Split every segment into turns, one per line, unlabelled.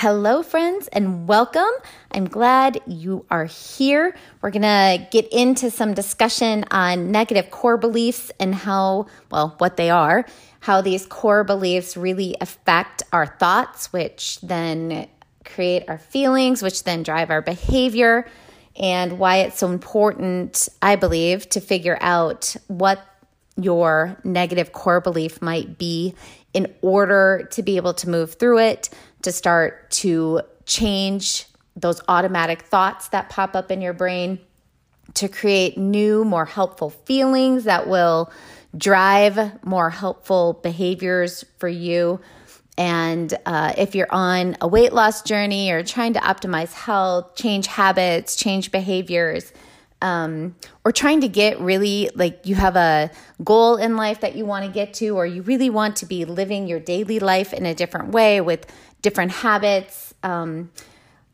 Hello, friends, and welcome. I'm glad you are here. We're going to get into some discussion on negative core beliefs and how, well, what they are, how these core beliefs really affect our thoughts, which then create our feelings, which then drive our behavior, and why it's so important, I believe, to figure out what your negative core belief might be in order to be able to move through it to start to change those automatic thoughts that pop up in your brain, to create new, more helpful feelings that will drive more helpful behaviors for you. And uh, if you're on a weight loss journey or trying to optimize health, change habits, change behaviors, um, or trying to get really like you have a goal in life that you want to get to, or you really want to be living your daily life in a different way with different habits, um,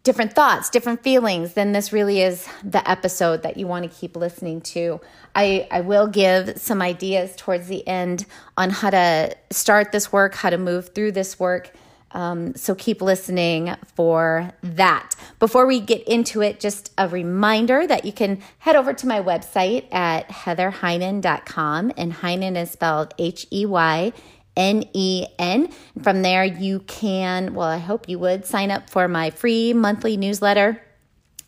different thoughts, different feelings, then this really is the episode that you want to keep listening to. I, I will give some ideas towards the end on how to start this work, how to move through this work. Um, so keep listening for that. Before we get into it, just a reminder that you can head over to my website at heatherheynen.com, and Heynen is spelled H E Y N E N. From there, you can, well, I hope you would sign up for my free monthly newsletter.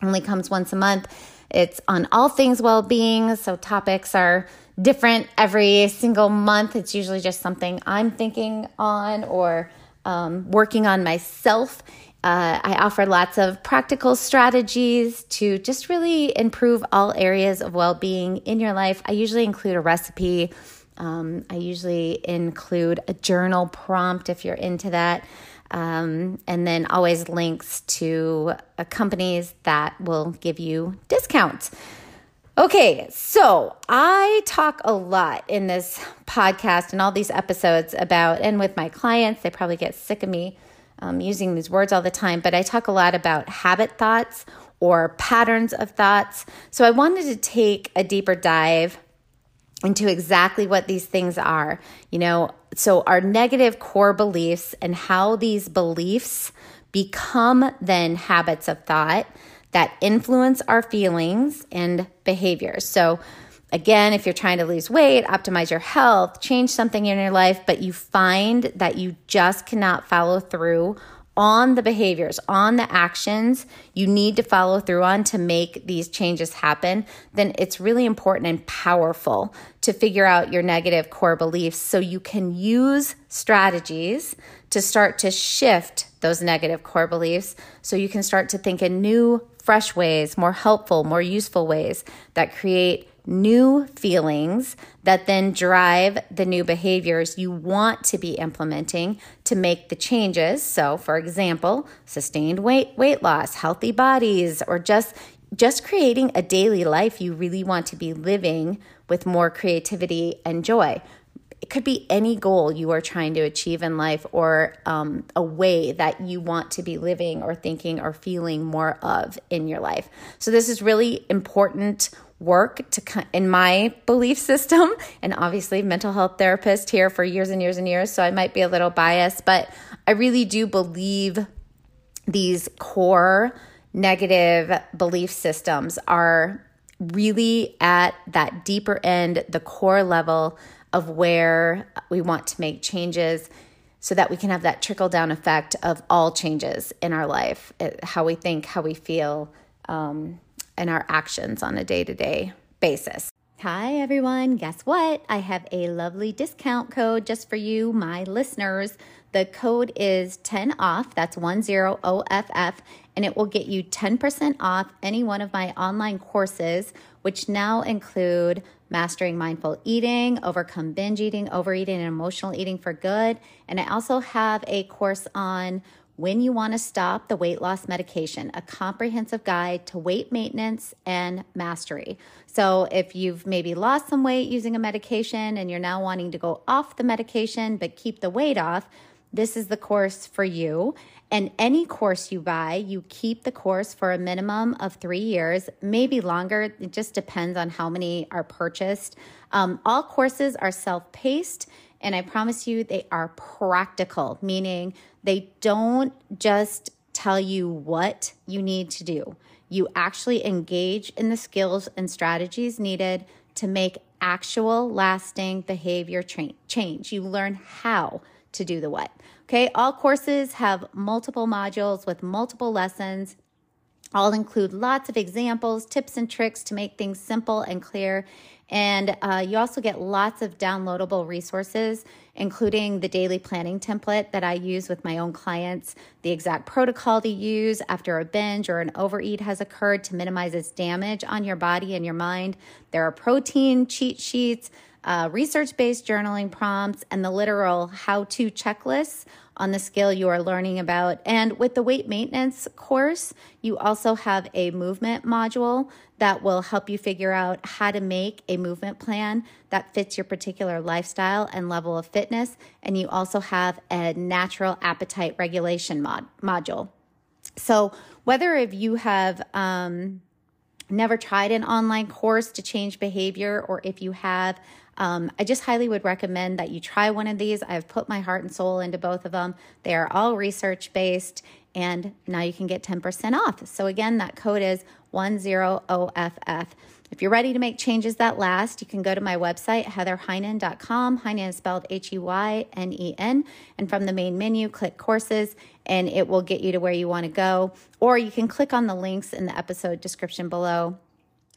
Only comes once a month. It's on all things well being. So, topics are different every single month. It's usually just something I'm thinking on or um, working on myself. Uh, I offer lots of practical strategies to just really improve all areas of well being in your life. I usually include a recipe um, I usually include a journal prompt if you're into that. Um, and then always links to uh, companies that will give you discounts. Okay, so I talk a lot in this podcast and all these episodes about, and with my clients, they probably get sick of me um, using these words all the time, but I talk a lot about habit thoughts or patterns of thoughts. So I wanted to take a deeper dive into exactly what these things are. You know, so our negative core beliefs and how these beliefs become then habits of thought that influence our feelings and behaviors. So, again, if you're trying to lose weight, optimize your health, change something in your life, but you find that you just cannot follow through on the behaviors, on the actions you need to follow through on to make these changes happen, then it's really important and powerful to figure out your negative core beliefs so you can use strategies to start to shift those negative core beliefs so you can start to think in new, fresh ways, more helpful, more useful ways that create new feelings that then drive the new behaviors you want to be implementing to make the changes. So, for example, sustained weight weight loss, healthy bodies, or just just creating a daily life you really want to be living with more creativity and joy. It could be any goal you are trying to achieve in life or um, a way that you want to be living or thinking or feeling more of in your life. So, this is really important work to in my belief system. And obviously mental health therapist here for years and years and years so i might be a little biased but i really do believe these core negative belief systems are really at that deeper end the core level of where we want to make changes so that we can have that trickle down effect of all changes in our life how we think how we feel um, and our actions on a day to day basis. Hi, everyone. Guess what? I have a lovely discount code just for you, my listeners. The code is 10 off. That's 10OFF, and it will get you 10% off any one of my online courses, which now include Mastering Mindful Eating, Overcome Binge Eating, Overeating, and Emotional Eating for Good. And I also have a course on when you want to stop the weight loss medication, a comprehensive guide to weight maintenance and mastery. So, if you've maybe lost some weight using a medication and you're now wanting to go off the medication but keep the weight off, this is the course for you. And any course you buy, you keep the course for a minimum of three years, maybe longer. It just depends on how many are purchased. Um, all courses are self paced, and I promise you they are practical, meaning they don't just tell you what you need to do. You actually engage in the skills and strategies needed to make actual lasting behavior tra- change. You learn how to do the what. Okay, all courses have multiple modules with multiple lessons. All include lots of examples, tips, and tricks to make things simple and clear. And uh, you also get lots of downloadable resources, including the daily planning template that I use with my own clients, the exact protocol to use after a binge or an overeat has occurred to minimize its damage on your body and your mind. There are protein cheat sheets, uh, research based journaling prompts, and the literal how to checklists on the skill you are learning about. And with the weight maintenance course, you also have a movement module that will help you figure out how to make a movement plan that fits your particular lifestyle and level of fitness. And you also have a natural appetite regulation mod- module. So, whether if you have um, never tried an online course to change behavior, or if you have, um, I just highly would recommend that you try one of these. I've put my heart and soul into both of them. They are all research based, and now you can get 10% off. So, again, that code is 10OFF. If you're ready to make changes that last, you can go to my website, heatherheynen.com. Heynen is spelled H E Y N E N. And from the main menu, click courses, and it will get you to where you want to go. Or you can click on the links in the episode description below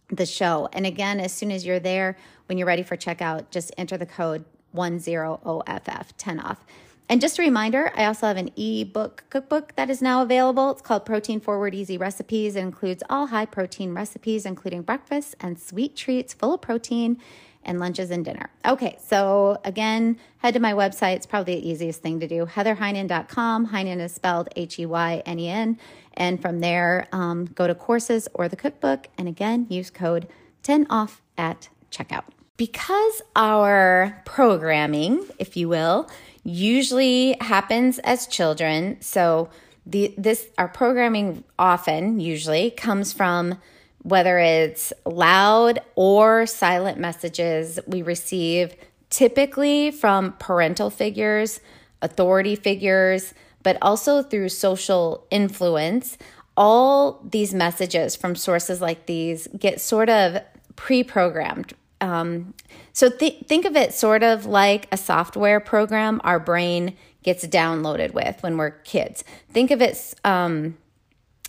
the show. And again, as soon as you're there, when you're ready for checkout, just enter the code 10OFF, 10 off. And just a reminder, I also have an ebook cookbook that is now available. It's called Protein Forward Easy Recipes. It includes all high protein recipes, including breakfast and sweet treats full of protein and lunches and dinner. Okay, so again, head to my website. It's probably the easiest thing to do. HeatherHeynen.com. Heynen is spelled H E Y N E N. And from there, um, go to courses or the cookbook. And again, use code 10 off at checkout. Because our programming, if you will, usually happens as children. So the this our programming often usually comes from whether it's loud or silent messages we receive typically from parental figures, authority figures, but also through social influence. All these messages from sources like these get sort of pre programmed um, so th- think of it sort of like a software program our brain gets downloaded with when we're kids. Think of it, um,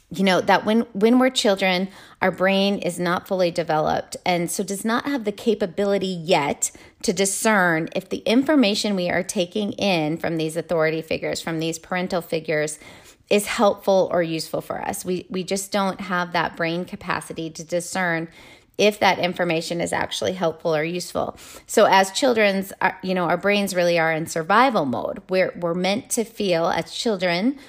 you know, that when when we're children, our brain is not fully developed, and so does not have the capability yet to discern if the information we are taking in from these authority figures, from these parental figures, is helpful or useful for us. We we just don't have that brain capacity to discern if that information is actually helpful or useful. So as children's, you know, our brains really are in survival mode. We're we're meant to feel as children,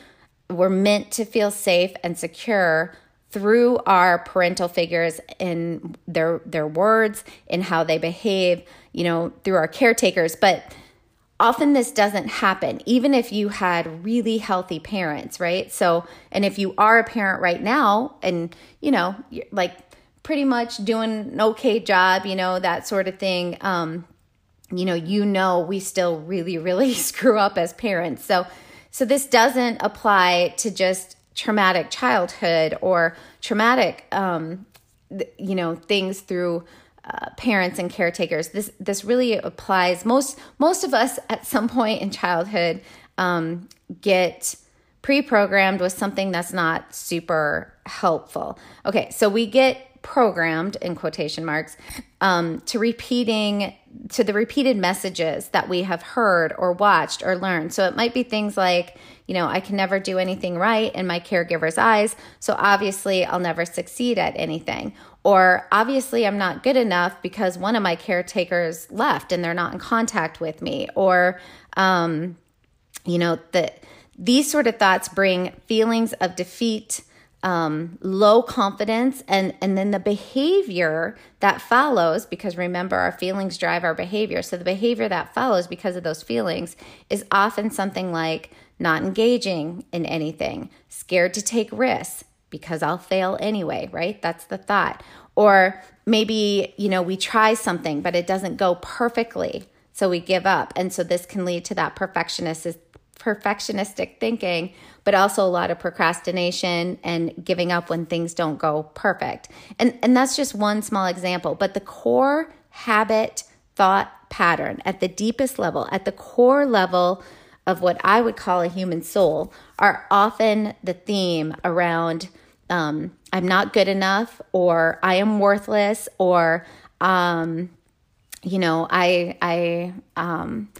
we're meant to feel safe and secure through our parental figures in their their words, in how they behave, you know, through our caretakers, but often this doesn't happen even if you had really healthy parents right so and if you are a parent right now and you know like pretty much doing an okay job, you know, that sort of thing. Um, you know, you know, we still really, really screw up as parents. So, so this doesn't apply to just traumatic childhood or traumatic, um, you know, things through uh, parents and caretakers. This this really applies. Most most of us at some point in childhood um, get pre-programmed with something that's not super helpful. Okay, so we get programmed in quotation marks um, to repeating to the repeated messages that we have heard or watched or learned. So it might be things like you know i can never do anything right in my caregiver's eyes so obviously i'll never succeed at anything. Or obviously i'm not good enough because one of my caretakers left and they're not in contact with me. Or um, you know that these sort of thoughts bring feelings of defeat, um, low confidence, and, and then the behavior that follows, because remember, our feelings drive our behavior. So the behavior that follows because of those feelings is often something like not engaging in anything, scared to take risks because I'll fail anyway, right? That's the thought. Or maybe, you know, we try something, but it doesn't go perfectly. So we give up. And so this can lead to that perfectionist perfectionistic thinking, but also a lot of procrastination and giving up when things don't go perfect. And and that's just one small example, but the core habit thought pattern at the deepest level, at the core level of what I would call a human soul are often the theme around um, I'm not good enough or I am worthless or um, you know I I um,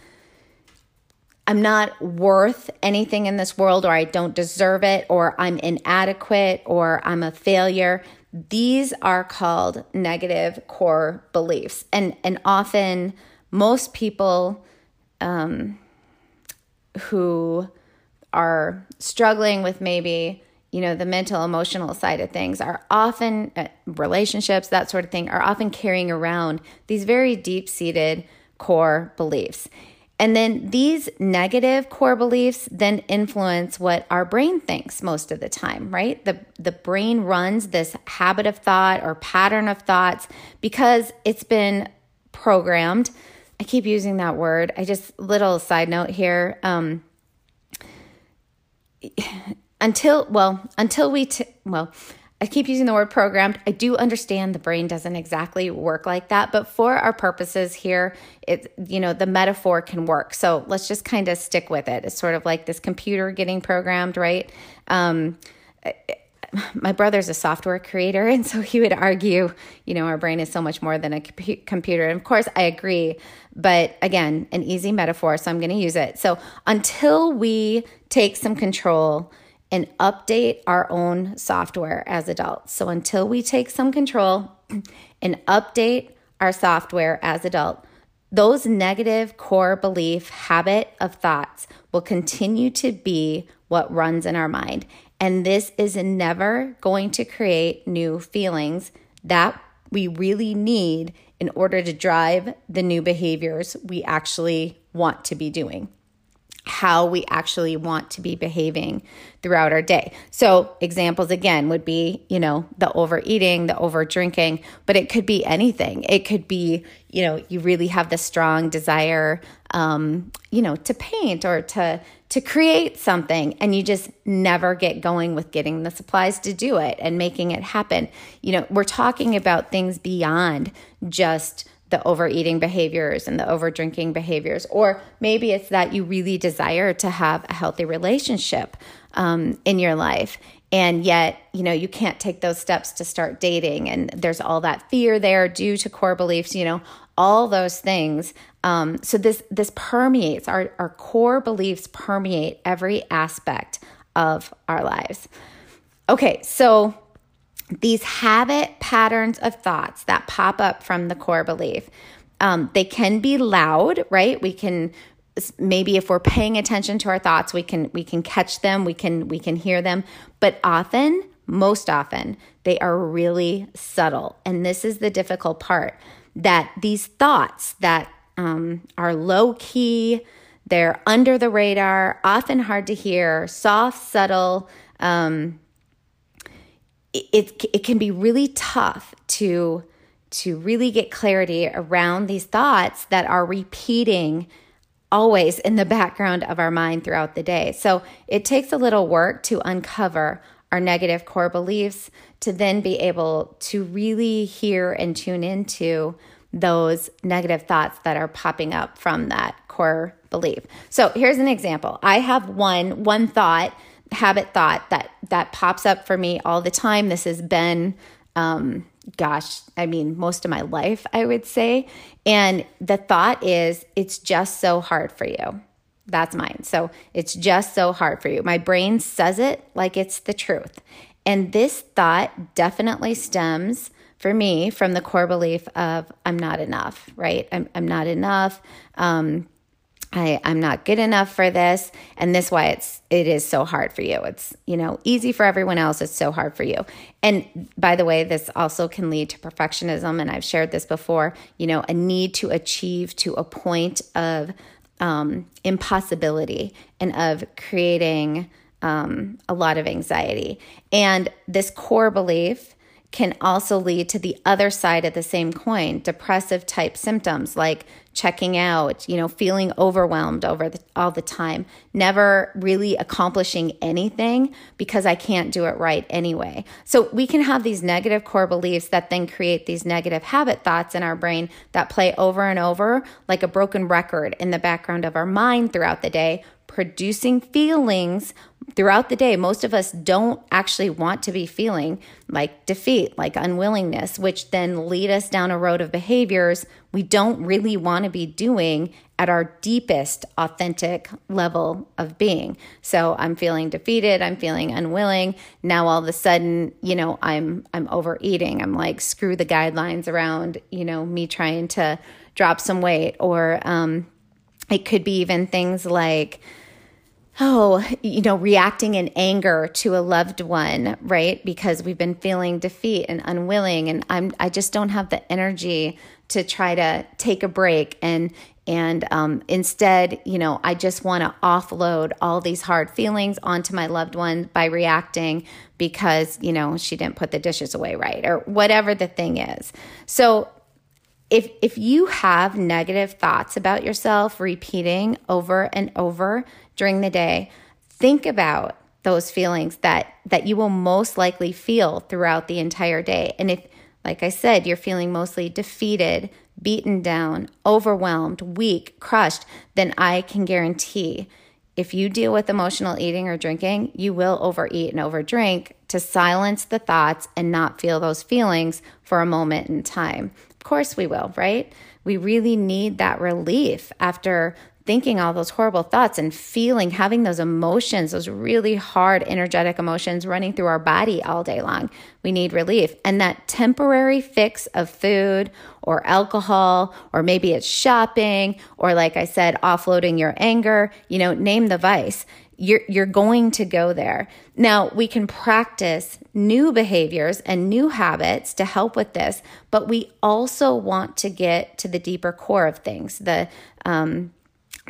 I'm not worth anything in this world or I don't deserve it or I'm inadequate or I'm a failure. These are called negative core beliefs. And and often most people um, who are struggling with maybe you know the mental emotional side of things are often uh, relationships that sort of thing are often carrying around these very deep seated core beliefs and then these negative core beliefs then influence what our brain thinks most of the time, right? The the brain runs this habit of thought or pattern of thoughts because it's been programmed I keep using that word. I just little side note here. Um, until well, until we t- well, I keep using the word programmed. I do understand the brain doesn't exactly work like that, but for our purposes here, it you know the metaphor can work. So let's just kind of stick with it. It's sort of like this computer getting programmed, right? Um, my brother's a software creator, and so he would argue, you know, our brain is so much more than a computer. And of course, I agree. But again, an easy metaphor, so I'm going to use it. So until we take some control and update our own software as adults, so until we take some control and update our software as adult, those negative core belief habit of thoughts will continue to be what runs in our mind. And this is never going to create new feelings that we really need in order to drive the new behaviors we actually want to be doing how we actually want to be behaving throughout our day. So, examples again would be, you know, the overeating, the over drinking, but it could be anything. It could be, you know, you really have the strong desire, um, you know, to paint or to to create something and you just never get going with getting the supplies to do it and making it happen. You know, we're talking about things beyond just the overeating behaviors and the overdrinking behaviors. Or maybe it's that you really desire to have a healthy relationship um, in your life. And yet, you know, you can't take those steps to start dating. And there's all that fear there due to core beliefs, you know, all those things. Um, so this this permeates our, our core beliefs permeate every aspect of our lives. Okay, so these habit patterns of thoughts that pop up from the core belief. Um, they can be loud, right? We can maybe if we're paying attention to our thoughts, we can we can catch them, we can we can hear them, but often, most often, they are really subtle, and this is the difficult part. That these thoughts that um, are low key, they're under the radar, often hard to hear, soft, subtle. Um, it, it can be really tough to to really get clarity around these thoughts that are repeating always in the background of our mind throughout the day. So it takes a little work to uncover our negative core beliefs to then be able to really hear and tune into those negative thoughts that are popping up from that core belief. So here's an example. I have one one thought habit thought that that pops up for me all the time. This has been um, gosh, I mean, most of my life, I would say. And the thought is, it's just so hard for you. That's mine. So it's just so hard for you. My brain says it like it's the truth. And this thought definitely stems for me from the core belief of I'm not enough, right? I'm, I'm not enough. Um, I, I'm not good enough for this. And this why it's it is so hard for you. It's, you know, easy for everyone else. It's so hard for you. And by the way, this also can lead to perfectionism. And I've shared this before, you know, a need to achieve to a point of um, impossibility and of creating um, a lot of anxiety. And this core belief can also lead to the other side of the same coin depressive type symptoms like checking out you know feeling overwhelmed over the, all the time never really accomplishing anything because i can't do it right anyway. So we can have these negative core beliefs that then create these negative habit thoughts in our brain that play over and over like a broken record in the background of our mind throughout the day producing feelings throughout the day, most of us don't actually want to be feeling like defeat, like unwillingness, which then lead us down a road of behaviors we don't really want to be doing at our deepest authentic level of being. So I'm feeling defeated, I'm feeling unwilling. Now all of a sudden, you know, I'm I'm overeating. I'm like screw the guidelines around, you know, me trying to drop some weight or um it could be even things like oh, you know, reacting in anger to a loved one, right? Because we've been feeling defeat and unwilling and I'm I just don't have the energy to try to take a break and and um, instead, you know, I just want to offload all these hard feelings onto my loved one by reacting because, you know, she didn't put the dishes away right or whatever the thing is. So if if you have negative thoughts about yourself repeating over and over during the day, think about those feelings that that you will most likely feel throughout the entire day. And if like I said, you're feeling mostly defeated, beaten down, overwhelmed, weak, crushed, then I can guarantee if you deal with emotional eating or drinking, you will overeat and overdrink to silence the thoughts and not feel those feelings for a moment in time. Of course, we will, right? We really need that relief after thinking all those horrible thoughts and feeling, having those emotions, those really hard, energetic emotions running through our body all day long. We need relief. And that temporary fix of food or alcohol, or maybe it's shopping, or like I said, offloading your anger, you know, name the vice you're you're going to go there. Now, we can practice new behaviors and new habits to help with this, but we also want to get to the deeper core of things, the um,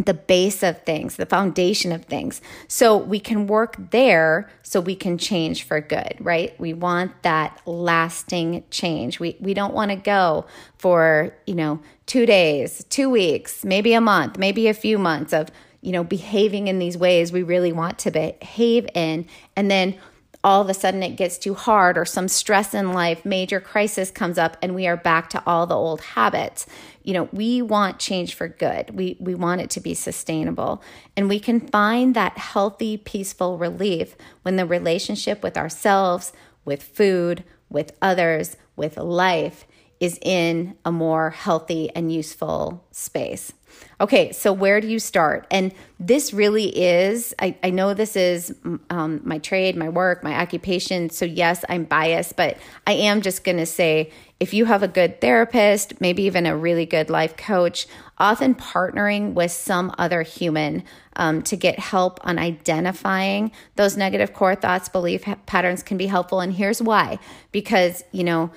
the base of things, the foundation of things. So we can work there so we can change for good, right? We want that lasting change. We we don't want to go for, you know, 2 days, 2 weeks, maybe a month, maybe a few months of you know, behaving in these ways we really want to behave in. And then all of a sudden it gets too hard or some stress in life, major crisis comes up and we are back to all the old habits. You know, we want change for good. We we want it to be sustainable. And we can find that healthy, peaceful relief when the relationship with ourselves, with food, with others, with life is in a more healthy and useful space. Okay, so where do you start? And this really is, I, I know this is um, my trade, my work, my occupation. So, yes, I'm biased, but I am just going to say if you have a good therapist, maybe even a really good life coach, often partnering with some other human um, to get help on identifying those negative core thoughts, belief patterns can be helpful. And here's why because, you know,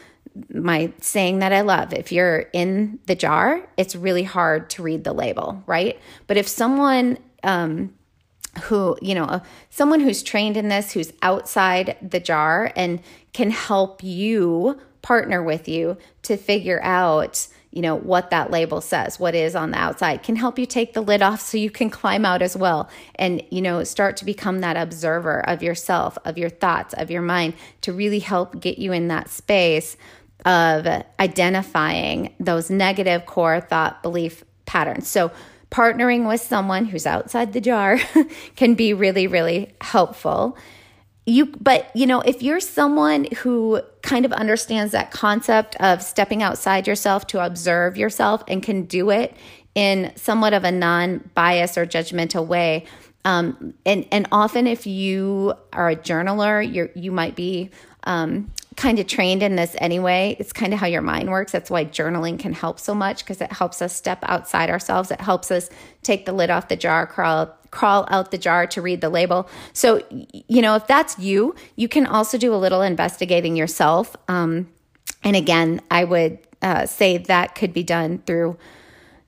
my saying that I love. If you're in the jar, it's really hard to read the label, right? But if someone um, who, you know, uh, someone who's trained in this, who's outside the jar and can help you partner with you to figure out, you know, what that label says, what is on the outside, can help you take the lid off so you can climb out as well and, you know, start to become that observer of yourself, of your thoughts, of your mind to really help get you in that space of identifying those negative core thought belief patterns. So, partnering with someone who's outside the jar can be really, really helpful. You, but you know, if you're someone who kind of understands that concept of stepping outside yourself to observe yourself and can do it in somewhat of a non-bias or judgmental way, um, and and often if you are a journaler, you you might be um, kind of trained in this anyway. It's kind of how your mind works. That's why journaling can help so much because it helps us step outside ourselves. It helps us take the lid off the jar, crawl crawl out the jar to read the label. So, you know, if that's you, you can also do a little investigating yourself. Um, and again, I would uh, say that could be done through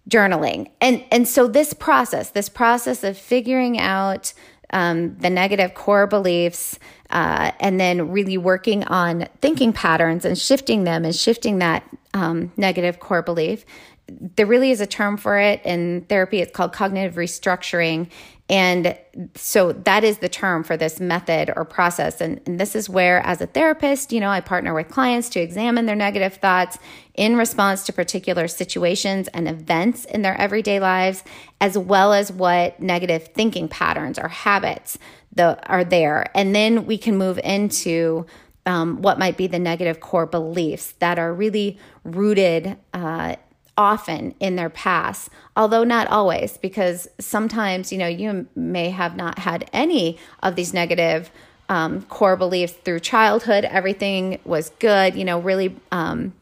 journaling. And and so this process, this process of figuring out um, the negative core beliefs, uh, and then really working on thinking patterns and shifting them and shifting that um, negative core belief. There really is a term for it in therapy. It's called cognitive restructuring. And so that is the term for this method or process. And, and, this is where, as a therapist, you know, I partner with clients to examine their negative thoughts in response to particular situations and events in their everyday lives, as well as what negative thinking patterns or habits the, are there. And then we can move into um, what might be the negative core beliefs that are really rooted uh, often in their past, although not always, because sometimes, you know, you may have not had any of these negative um, core beliefs through childhood. Everything was good, you know, really. Um,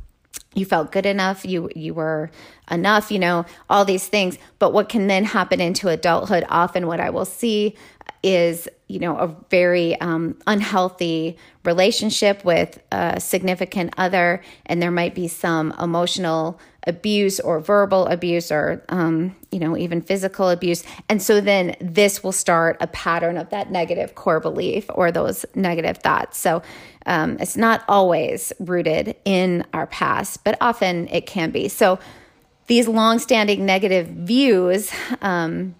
you felt good enough you you were enough you know all these things but what can then happen into adulthood often what i will see is you know a very um, unhealthy relationship with a significant other and there might be some emotional abuse or verbal abuse or um, you know even physical abuse. And so then this will start a pattern of that negative core belief or those negative thoughts. So um, it's not always rooted in our past but often it can be. So these long-standing negative views um,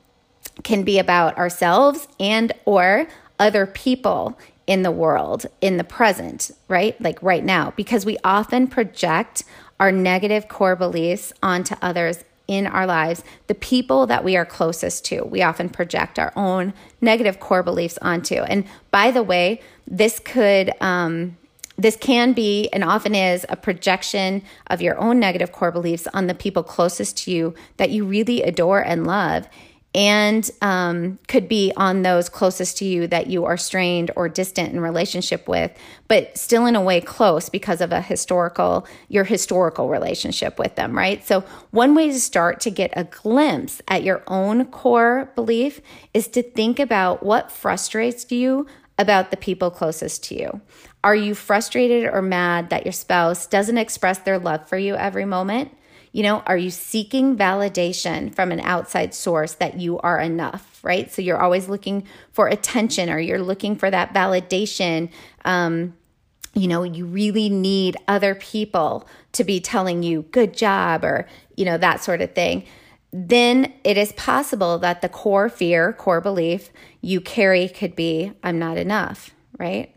can be about ourselves and or other people in the world in the present right? Like right now because we often project our negative core beliefs onto others in our lives, the people that we are closest to. We often project our own negative core beliefs onto. And by the way, this could um, this can be and often is a projection of your own negative core beliefs on the people closest to you that you really adore and love and um, could be on those closest to you that you are strained or distant in relationship with, but still in a way close because of a historical, your historical relationship with them, right? So, one way to start to get a glimpse at your own core belief is to think about what frustrates you about the people closest to you. Are you frustrated or mad that your spouse doesn't express their love for you every moment? You know, are you seeking validation from an outside source that you are enough, right? So you're always looking for attention or you're looking for that validation. Um, you know, you really need other people to be telling you, good job, or, you know, that sort of thing. Then it is possible that the core fear, core belief you carry could be, I'm not enough, right?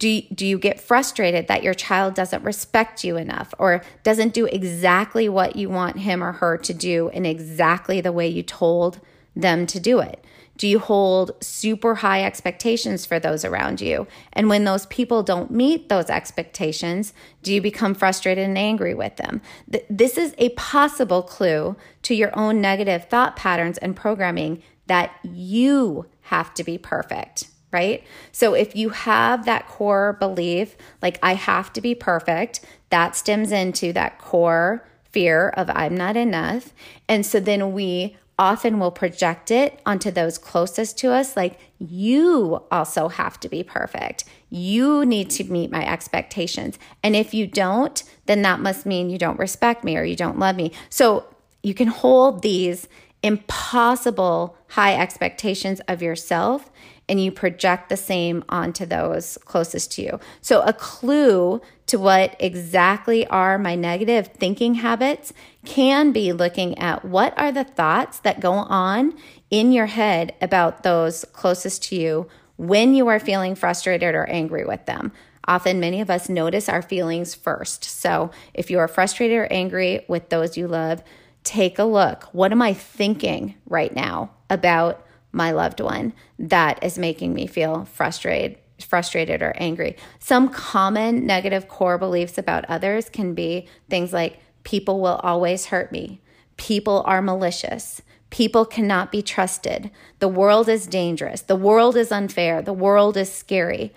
Do you, do you get frustrated that your child doesn't respect you enough or doesn't do exactly what you want him or her to do in exactly the way you told them to do it? Do you hold super high expectations for those around you? And when those people don't meet those expectations, do you become frustrated and angry with them? This is a possible clue to your own negative thought patterns and programming that you have to be perfect right? So if you have that core belief, like I have to be perfect, that stems into that core fear of I'm not enough. And so then we often will project it onto those closest to us like you also have to be perfect. You need to meet my expectations. And if you don't, then that must mean you don't respect me or you don't love me. So you can hold these impossible high expectations of yourself and you project the same onto those closest to you. So, a clue to what exactly are my negative thinking habits can be looking at what are the thoughts that go on in your head about those closest to you when you are feeling frustrated or angry with them. Often, many of us notice our feelings first. So, if you are frustrated or angry with those you love, take a look. What am I thinking right now about my loved one that is making me feel frustrated frustrated or angry. Some common negative core beliefs about others can be things like people will always hurt me. People are malicious. People cannot be trusted. The world is dangerous. The world is unfair. The world is scary.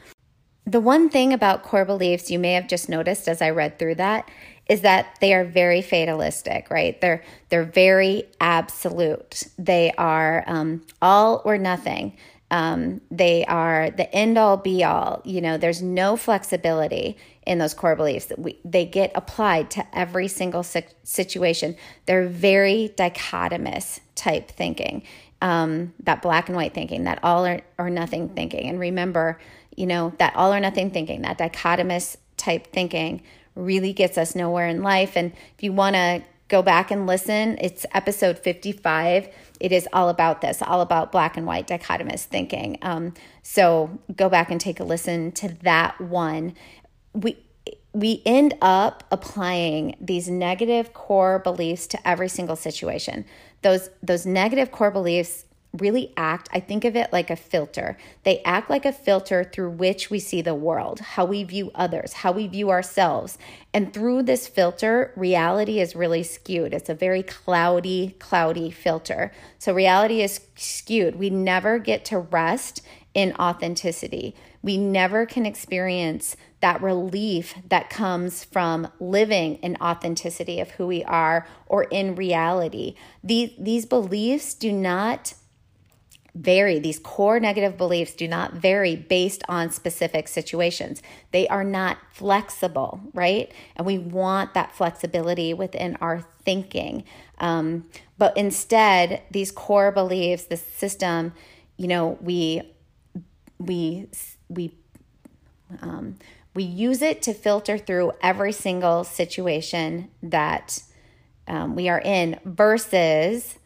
the one thing about core beliefs you may have just noticed as I read through that is that they are very fatalistic, right? They're they're very absolute. They are um, all or nothing. Um, they are the end all be all. You know, there's no flexibility in those core beliefs. We, they get applied to every single situation. They're very dichotomous type thinking, um, that black and white thinking, that all or, or nothing thinking. And remember, you know, that all or nothing thinking, that dichotomous type thinking really gets us nowhere in life. And if you want to go back and listen, it's episode 55. It is all about this, all about black and white dichotomous thinking. Um, so go back and take a listen to that one. We we end up applying these negative core beliefs to every single situation. Those those negative core beliefs really act, I think of it like a filter. They act like a filter through which we see the world, how we view others, how we view ourselves. And through this filter, reality is really skewed. It's a very cloudy, cloudy filter. So reality is skewed. We never get to rest in authenticity. We never can experience that relief that comes from living in authenticity of who we are or in reality. These, these beliefs do not vary. These core negative beliefs do not vary based on specific situations. They are not flexible, right? And we want that flexibility within our thinking. Um, but instead, these core beliefs, this system, you know, we we we um, we use it to filter through every single situation that um, we are in versus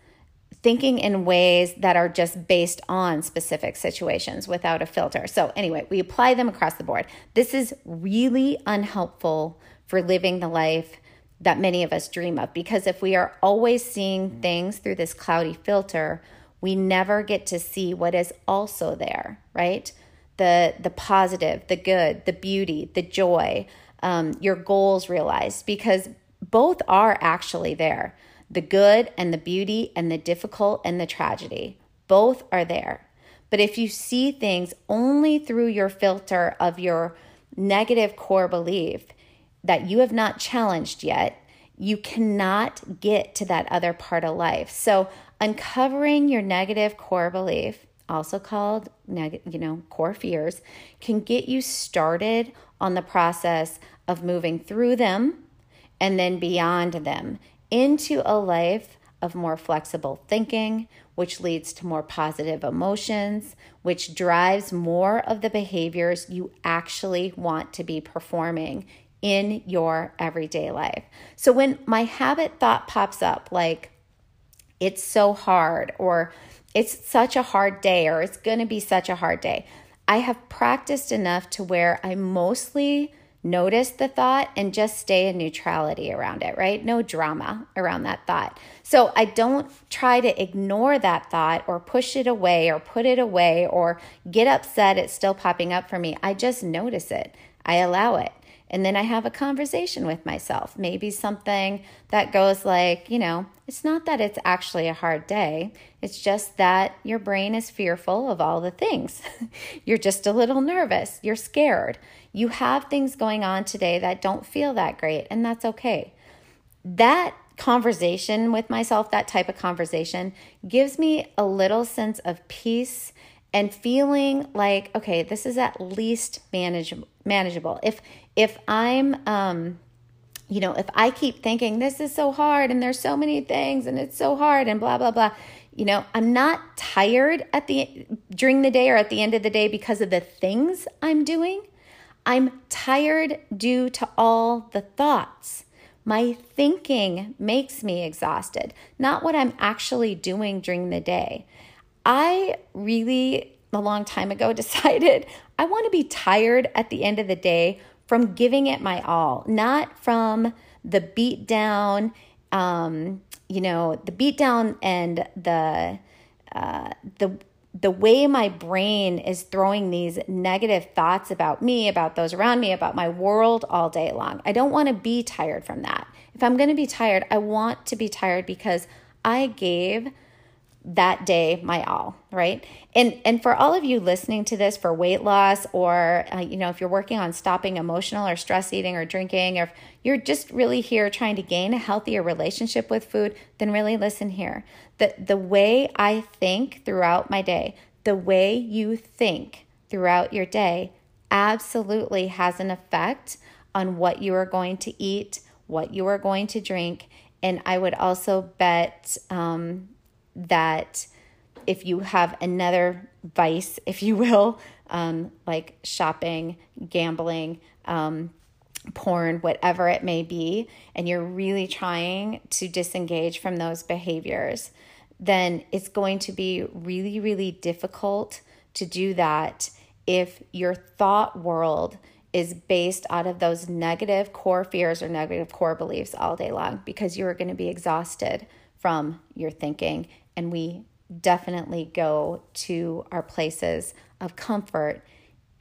thinking in ways that are just based on specific situations without a filter. So, anyway, we apply them across the board. This is really unhelpful for living the life that many of us dream of because if we are always seeing things through this cloudy filter, we never get to see what is also there, right? The the positive, the good, the beauty, the joy, um, your goals realized because both are actually there the good and the beauty and the difficult and the tragedy. Both are there. But if you see things only through your filter of your negative core belief that you have not challenged yet, you cannot get to that other part of life. So, uncovering your negative core belief, also called neg- you know, core fears, can get you started on the process of moving through them and then beyond them into a life of more flexible thinking, which leads to more positive emotions, which drives more of the behaviors you actually want to be performing in your everyday life. So when my habit thought pops up, like it's so hard, or it's such a hard day, or it's to be such a hard day, I have practiced enough to where I mostly notice the thought and just stay in neutrality around it, right? No drama around that thought. So I don't try to ignore that thought or push it away or put it away or get upset it's still popping up for me. I just notice it. I allow it. And then I have a conversation with myself. Maybe something that goes like, you know, it's not that it's actually a hard day. It's just that your brain is fearful of all the things. You're just a little nervous. You're scared. You have things going on today that don't feel that great, and that's okay. That conversation with myself, that type of conversation, gives me a little sense of peace and feeling like okay this is at least manageable manageable if if i'm um you know if i keep thinking this is so hard and there's so many things and it's so hard and blah blah blah you know i'm not tired at the during the day or at the end of the day because of the things i'm doing. I'm tired due to all the thoughts. My thinking makes me exhausted not what i'm actually doing during the day. I really, a long time ago, decided I want to be tired at the end of the day from giving it my all, not from the beat down, um, you know, the beat down and the, uh, the, the way my brain is throwing these negative thoughts about me, about those around me, about my world all day long. I don't want to be tired from that. If I'm going to be tired, I want to be tired because I gave that day my all right? And and for all of you listening to this for weight loss or uh, you know if you're working on stopping emotional or stress eating or drinking or if you're just really here trying to gain a healthier relationship with food then really listen here. The the way i think throughout my day the way you think throughout your day absolutely has an effect on what you are going to eat what you are going to drink. And i would also bet um, that if you have another vice, if you will, um, like shopping, gambling, um, porn, whatever it may be, and you're really trying to disengage from those behaviors, then it's going to be really, really difficult to do that if your thought world is based out of those negative core fears or negative core beliefs all day long because you are going to be exhausted from your thinking and we definitely go to our places of comfort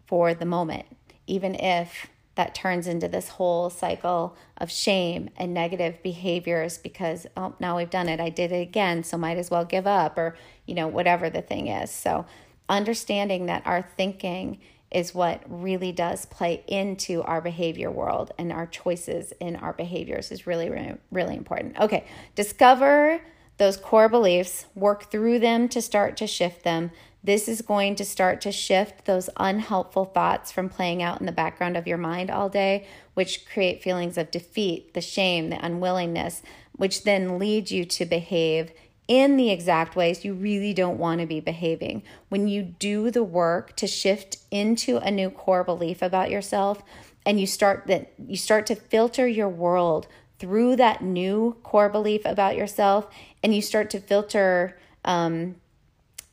for the moment, even if that turns into this whole cycle of shame and negative behaviors because oh now we've done it. I did it again so might as well give up or you know whatever the thing is. So understanding that our thinking is what really does play into our behavior world and our choices in our behaviors is really really, really important. Okay discover those core beliefs, work through them to start to shift them. This is going to start to shift those unhelpful thoughts from playing out in the background of your mind all day, which create feelings of defeat, the shame, the unwillingness, which then lead you to behave in the exact ways you really don't want to be behaving. When you do the work to shift into a new core belief about yourself and you start that you start to filter your world through that new core belief about yourself and you start to filter um,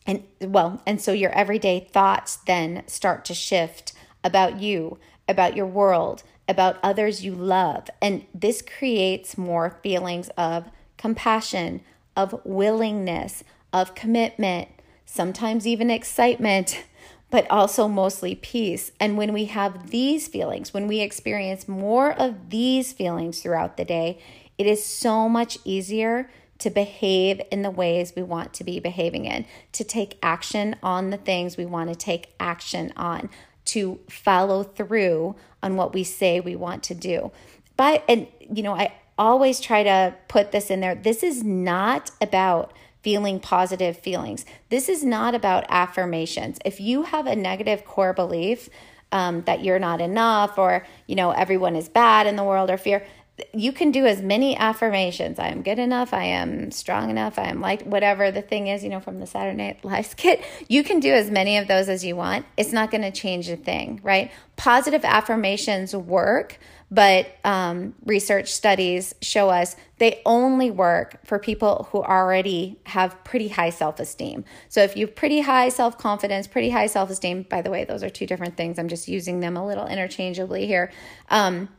and well and so your everyday thoughts then start to shift about you about your world about others you love and this creates more feelings of compassion of willingness of commitment sometimes even excitement but also mostly peace. And when we have these feelings, when we experience more of these feelings throughout the day, it is so much easier to behave in the ways we want to be behaving in, to take action on the things we want to take action on, to follow through on what we say we want to do. But, and you know, I always try to put this in there. This is not about feeling positive feelings. This is not about affirmations. If you have a negative core belief um, that you're not enough or, you know, everyone is bad in the world or fear, you can do as many affirmations. I am good enough. I am strong enough. I am like whatever the thing is, you know, from the Saturday Night Live skit. You can do as many of those as you want. It's not going to change a thing, right? Positive affirmations work, but um, research studies show us they only work for people who already have pretty high self esteem. So if you have pretty high self confidence, pretty high self esteem, by the way, those are two different things. I'm just using them a little interchangeably here. Um,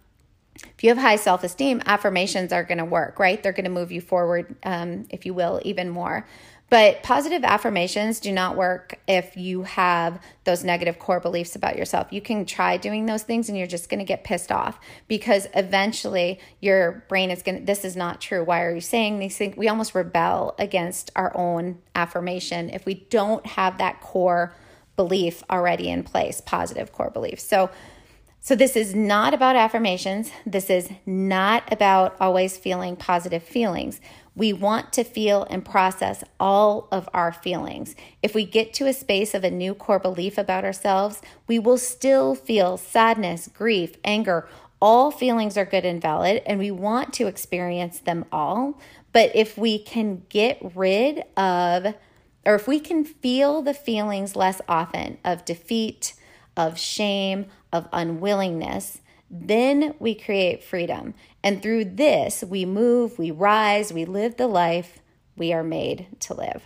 if you have high self esteem, affirmations are going to work, right? They're going to move you forward, um, if you will, even more. But positive affirmations do not work if you have those negative core beliefs about yourself. You can try doing those things and you're just going to get pissed off because eventually your brain is going to, this is not true. Why are you saying these things? We almost rebel against our own affirmation if we don't have that core belief already in place, positive core beliefs. So, so, this is not about affirmations. This is not about always feeling positive feelings. We want to feel and process all of our feelings. If we get to a space of a new core belief about ourselves, we will still feel sadness, grief, anger. All feelings are good and valid, and we want to experience them all. But if we can get rid of, or if we can feel the feelings less often of defeat, of shame, of unwillingness, then we create freedom. And through this, we move, we rise, we live the life we are made to live.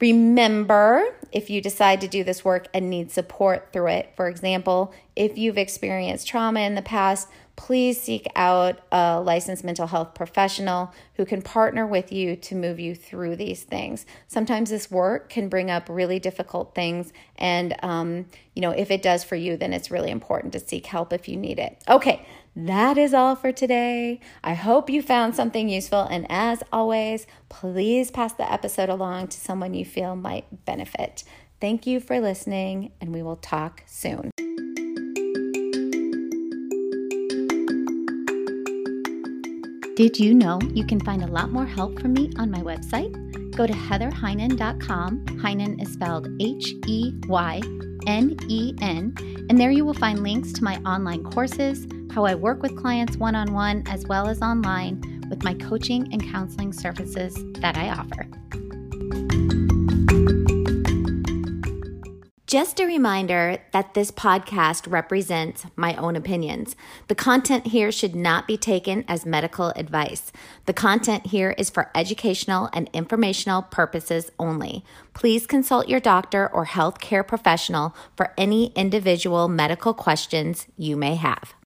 Remember, if you decide to do this work and need support through it, for example, if you've experienced trauma in the past, please seek out a licensed mental health professional who can partner with you to move you through these things. Sometimes this work can bring up really difficult things, and um, you know, if it does for you, then it's really important to seek help if you need it. Okay, that is all for today. I hope you found something useful. And as always, please pass the episode along to someone you feel might benefit. Thank you for listening, and we will talk soon. Did you know you can find a lot more help from me on my website? Go to heatherheynen.com. Heynen is spelled H E Y N E N, and there you will find links to my online courses, how I work with clients one on one, as well as online with my coaching and counseling services that I offer. Just a reminder that this podcast represents my own opinions. The content here should not be taken as medical advice. The content here is for educational and informational purposes only. Please consult your doctor or healthcare professional for any individual medical questions you may have.